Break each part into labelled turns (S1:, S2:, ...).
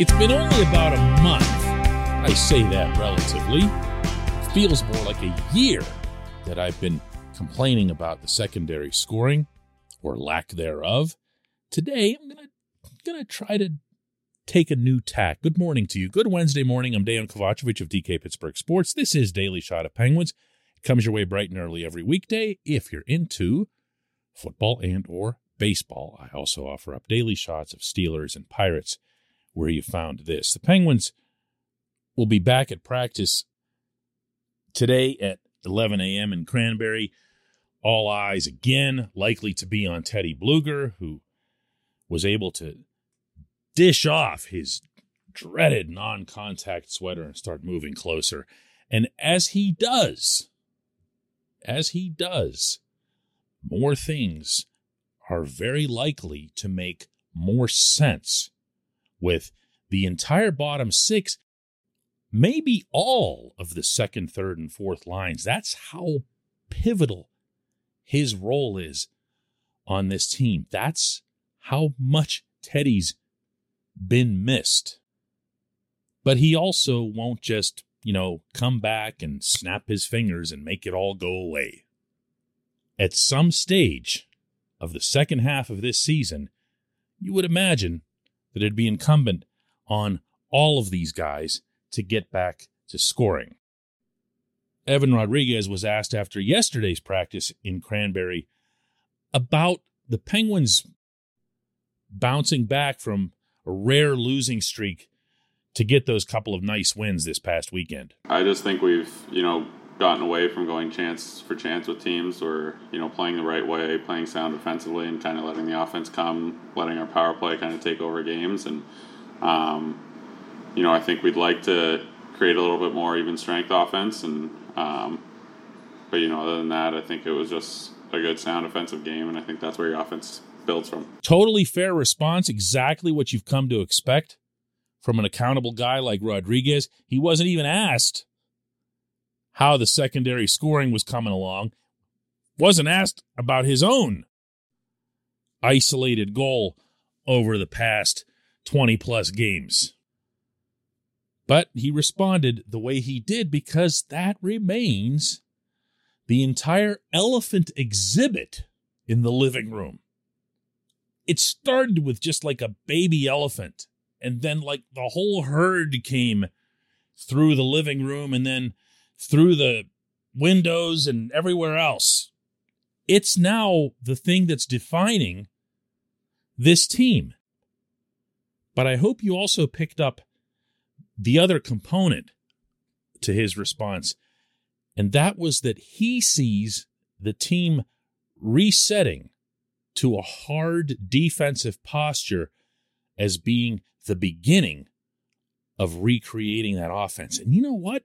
S1: It's been only about a month. I say that relatively. It feels more like a year that I've been complaining about the secondary scoring or lack thereof. Today, I'm gonna gonna try to take a new tack. Good morning to you. Good Wednesday morning. I'm Dejan Kovacevic of DK Pittsburgh Sports. This is Daily Shot of Penguins. It comes your way bright and early every weekday if you're into football and or baseball. I also offer up daily shots of Steelers and Pirates where you found this. The Penguins will be back at practice today at 11 a.m. in Cranberry. All eyes again likely to be on Teddy Blueger, who was able to dish off his dreaded non contact sweater and start moving closer. And as he does, as he does, more things are very likely to make more sense with the entire bottom six, maybe all of the second, third, and fourth lines. That's how pivotal his role is on this team. That's how much Teddy's been missed. But he also won't just, you know, come back and snap his fingers and make it all go away. At some stage of the second half of this season, you would imagine that it'd be incumbent on all of these guys to get back to scoring. Evan Rodrigues was asked after yesterday's practice in Cranberry about the Penguins bouncing back from a rare losing streak to get those couple of nice wins this past weekend.
S2: I just think we've, you know, gotten away from going chance for chance with teams or, you know, playing the right way, playing sound defensively and kind of letting the offense come, letting our power play kind of take over games. And, um, you know, I think we'd like to create a little bit more even strength offense. And, um, but, you know, other than that, I think it was just a good sound offensive game. And I think that's where your offense builds from.
S1: Totally fair response. Exactly what you've come to expect from an accountable guy like Rodrigues. He wasn't even asked how the secondary scoring was coming along, wasn't asked about his own isolated goal over the past 20 plus games. But he responded the way he did because that remains the entire elephant exhibit in the living room. It started with just like a baby elephant, and then like the whole herd came through the living room, and then through the windows and everywhere else. It's now the thing that's defining this team. But I hope you also picked up the other component to his response, and that was that he sees the team resetting to a hard defensive posture as being the beginning of recreating that offense. And you know what?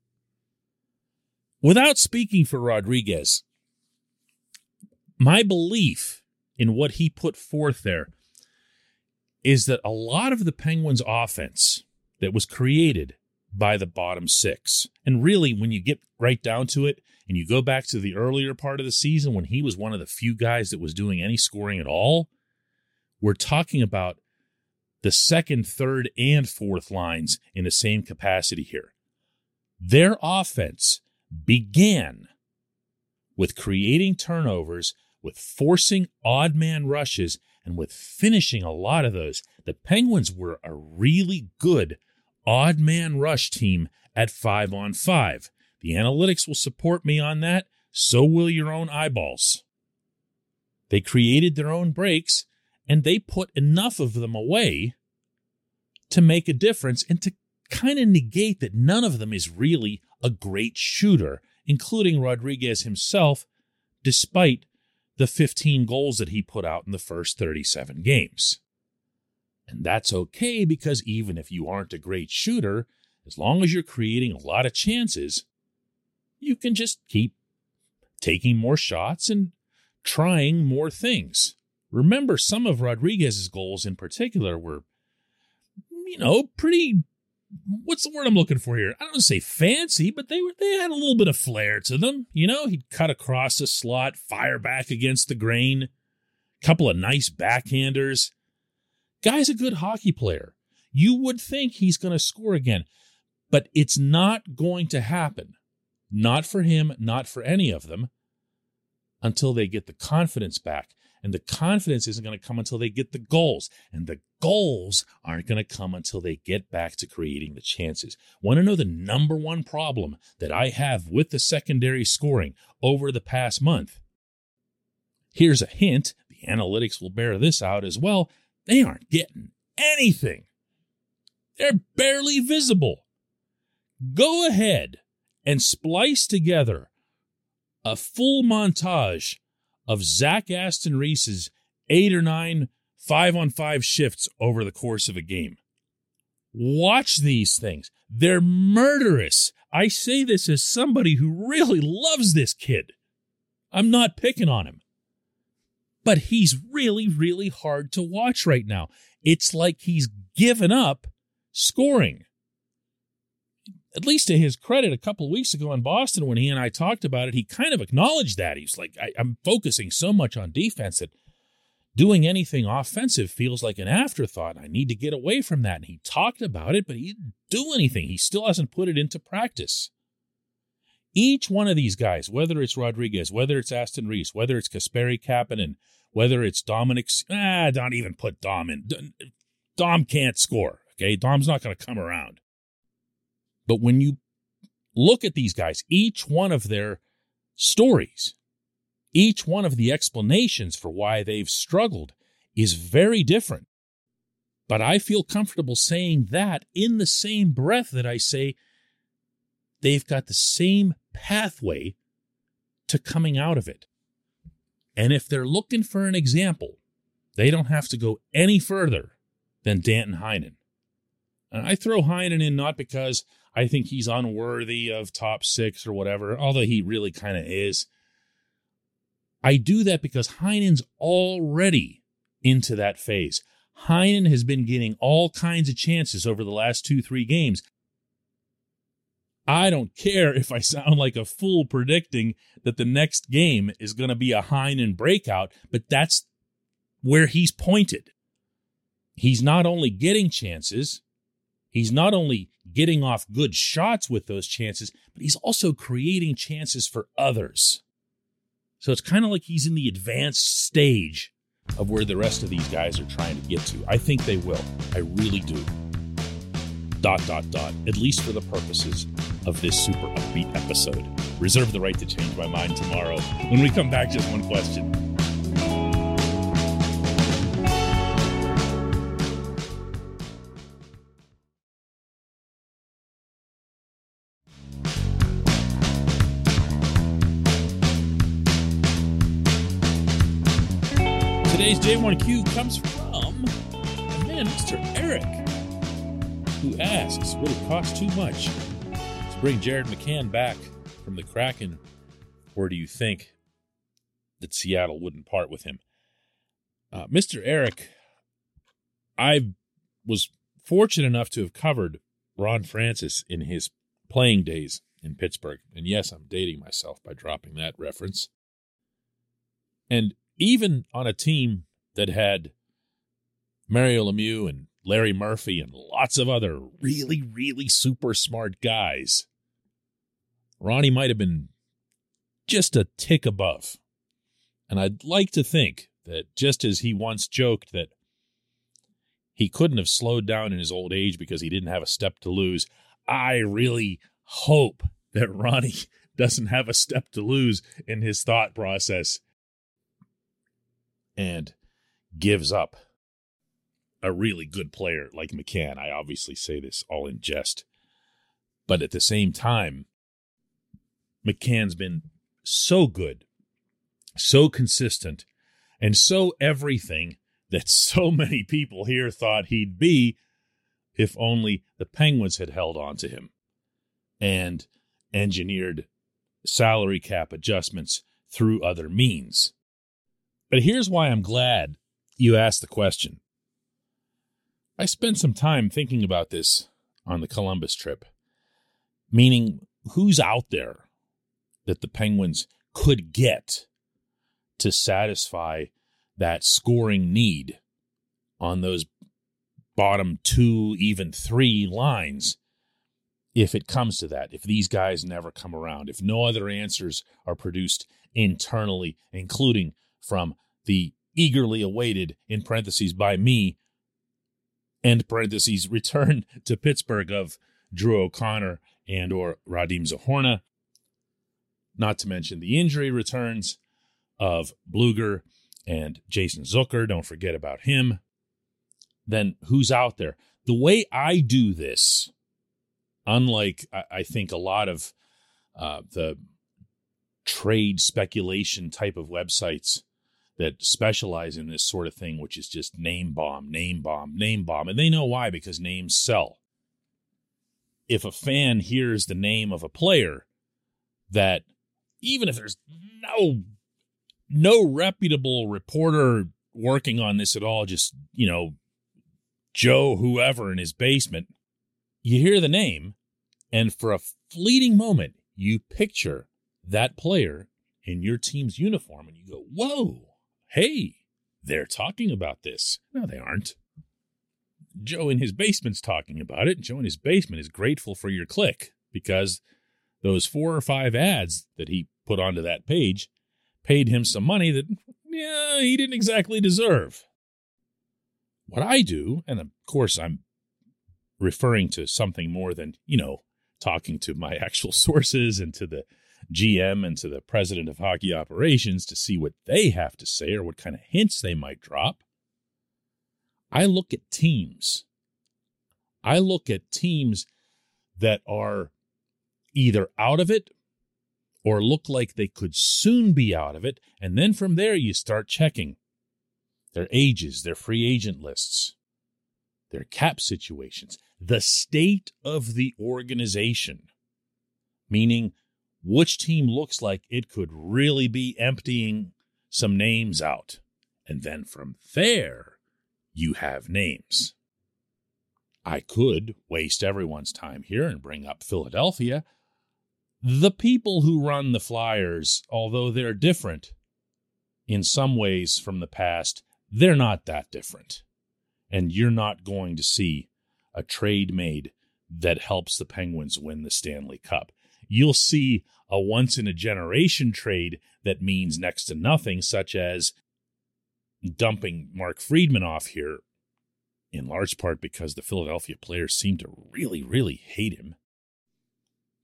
S1: Without speaking for Rodrigues, my belief in what he put forth there is that a lot of the Penguins' offense that was created by the bottom six, and really when you get right down to it, and you go back to the earlier part of the season when he was one of the few guys that was doing any scoring at all, we're talking about the second, third, and fourth lines in the same capacity here. Their offense began with creating turnovers, with forcing odd man rushes, and with finishing a lot of those. The Penguins were a really good odd man rush team at five on five. The analytics will support me on that. So will your own eyeballs. They created their own breaks and they put enough of them away to make a difference and to kind of negate that none of them is really a great shooter, including Rodrigues himself, despite the 15 goals that he put out in the first 37 games. And that's okay because even if you aren't a great shooter, as long as you're creating a lot of chances, you can just keep taking more shots and trying more things. Remember, some of Rodrigues's goals in particular were, you know, pretty. What's the word I'm looking for here? I don't say fancy, but they were they had a little bit of flair to them. You know, he'd cut across the slot, fire back against the grain, couple of nice backhanders. Guy's a good hockey player. You would think he's going to score again, but it's not going to happen. Not for him, not for any of them, until they get the confidence back. And the confidence isn't going to come until they get the goals. And the goals aren't going to come until they get back to creating the chances. Want to know the number one problem that I have with the secondary scoring over the past month? Here's a hint the analytics will bear this out as well. They aren't getting anything, they're barely visible. Go ahead and splice together a full montage of Zach Aston Reese's eight or nine five on five shifts over the course of a game. Watch these things. They're murderous. I say this as somebody who really loves this kid. I'm not picking on him. But he's really, really hard to watch right now. It's like he's given up scoring at least to his credit, a couple weeks ago in Boston, when he and I talked about it, he kind of acknowledged that. He's like, I, am focusing so much on defense that doing anything offensive feels like an afterthought. I need to get away from that. And he talked about it, but he didn't do anything. He still hasn't put it into practice. Each one of these guys, whether it's Rodrigues, whether it's Aston Reese, whether it's Kasperi Kapanen, whether it's Dominic, ah, don't even put Dom in. Dom can't score. Okay. Dom's not going to come around. But when you look at these guys, each one of their stories, each one of the explanations for why they've struggled is very different. But I feel comfortable saying that in the same breath that I say they've got the same pathway to coming out of it. And if they're looking for an example, they don't have to go any further than Danton Heinen. And I throw Heinen in not because I think he's unworthy of top six or whatever, although he really kind of is. I do that because Heinen's already into that phase. Heinen has been getting all kinds of chances over the last two, three games. I don't care if I sound like a fool predicting that the next game is going to be a Heinen breakout, but that's where he's pointed. He's not only getting chances, he's not only getting off good shots with those chances, but he's also creating chances for others. So it's kind of like he's in the advanced stage of where the rest of these guys are trying to get to. I think they will. I really do. Dot, dot, dot. At least for the purposes of this super upbeat episode. Reserve the right to change my mind tomorrow. When we come back, just one question. J1Q comes from a man, Mr. Eric, who asks, Would it cost too much to bring Jared McCann back from the Kraken, or do you think that Seattle wouldn't part with him? Uh, Mr. Eric, I was fortunate enough to have covered Ron Francis in his playing days in Pittsburgh. And yes, I'm dating myself by dropping that reference. And even on a team that had Mario Lemieux and Larry Murphy and lots of other really, really super smart guys. Ronnie might have been just a tick above. And I'd like to think that just as he once joked that he couldn't have slowed down in his old age because he didn't have a step to lose, I really hope that Ronnie doesn't have a step to lose in his thought process. And gives up a really good player like McCann. I obviously say this all in jest. But at the same time, McCann's been so good, so consistent, and so everything that so many people here thought he'd be if only the Penguins had held on to him and engineered salary cap adjustments through other means. But here's why I'm glad you asked the question. I spent some time thinking about this on the Columbus trip, meaning who's out there that the Penguins could get to satisfy that scoring need on those bottom two, even three lines if it comes to that, if these guys never come around, if no other answers are produced internally, including from the eagerly awaited, in parentheses, by me, end parentheses, return to Pittsburgh of Drew O'Connor and or Radim Zohorna. not to mention the injury returns of Blueger and Jason Zucker. Don't forget about him. Then who's out there? The way I do this, unlike I, think a lot of uh, the trade speculation type of websites that specialize in this sort of thing, which is just name bomb, name bomb, name bomb. And they know why, because names sell. If a fan hears the name of a player that, even if there's no no reputable reporter working on this at all, just, you know, Joe, whoever in his basement, you hear the name, and for a fleeting moment, you picture that player in your team's uniform and you go, whoa, hey, they're talking about this. No, they aren't. Joe in his basement's talking about it. Joe in his basement is grateful for your click because those four or five ads that he put onto that page paid him some money that, yeah, he didn't exactly deserve. What I do, and of course I'm referring to something more than, you know, talking to my actual sources and to the GM and to the president of hockey operations to see what they have to say or what kind of hints they might drop. I look at teams. I look at teams that are either out of it or look like they could soon be out of it. And then from there, you start checking their ages, their free agent lists, their cap situations, the state of the organization, meaning which team looks like it could really be emptying some names out. And then from there, you have names. I could waste everyone's time here and bring up Philadelphia, the people who run the Flyers, although they're different in some ways from the past, they're not that different. And you're not going to see a trade made that helps the Penguins win the Stanley Cup. You'll see a once in a generation trade that means next to nothing, such as dumping Mark Friedman off here, in large part because the Philadelphia players seem to really, really hate him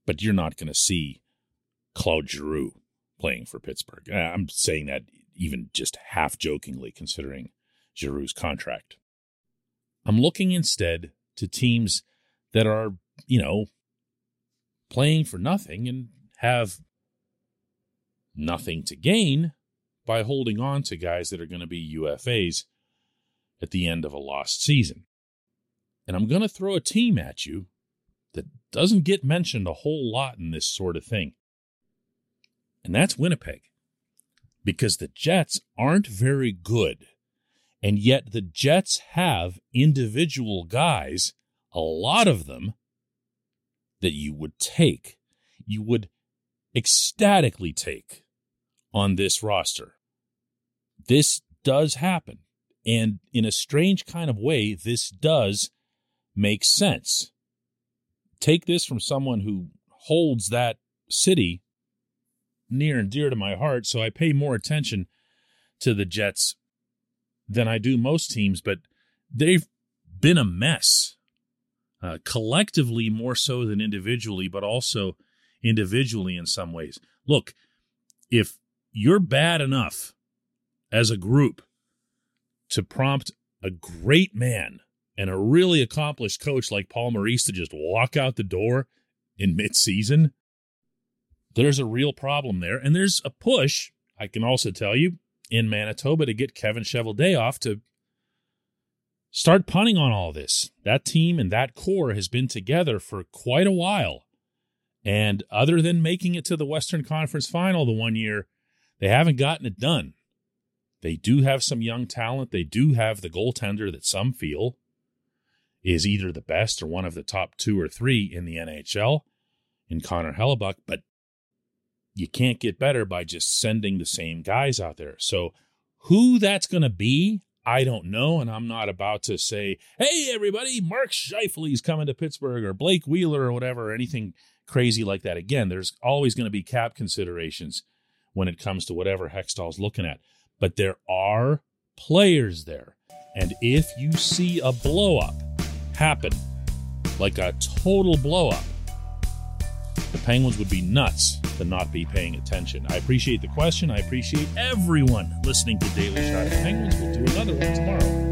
S1: but you're not going to see Claude Giroux playing for Pittsburgh. Uh, I'm saying that even just half jokingly, considering Giroux's contract. I'm looking instead to teams that are, you know, playing for nothing and have nothing to gain by holding on to guys that are going to be UFAs at the end of a lost season. And I'm going to throw a team at you that doesn't get mentioned a whole lot in this sort of thing. And that's Winnipeg. Because the Jets aren't very good. And yet the Jets have individual guys, a lot of them, that you would take. You would ecstatically take on this roster. This does happen. And in a strange kind of way, this does make sense take this from someone who holds that city near and dear to my heart, so I pay more attention to the Jets than I do most teams, but they've been a mess. Uh, collectively, more so than individually, but also individually in some ways. Look, if you're bad enough as a group to prompt a great man and a really accomplished coach like Paul Maurice to just walk out the door in midseason, there's a real problem there. And there's a push, I can also tell you, in Manitoba to get Kevin Cheveldayoff to start punting on all this. That team and that core has been together for quite a while. And other than making it to the Western Conference final the one year, they haven't gotten it done. They do have some young talent. They do have the goaltender that some feel is either the best or one of the top two or three in the NHL in Connor Hellebuyck, but you can't get better by just sending the same guys out there. So who that's going to be, I don't know. And I'm not about to say, hey, everybody, Mark Scheifele's coming to Pittsburgh or Blake Wheeler or whatever, or anything crazy like that. Again, there's always going to be cap considerations when it comes to whatever Hextall's looking at. But there are players there. And if you see a blow up happen, like a total blow up, the Penguins would be nuts to not be paying attention. I appreciate the question. I appreciate everyone listening to Daily Shot. The Penguins will do another one tomorrow.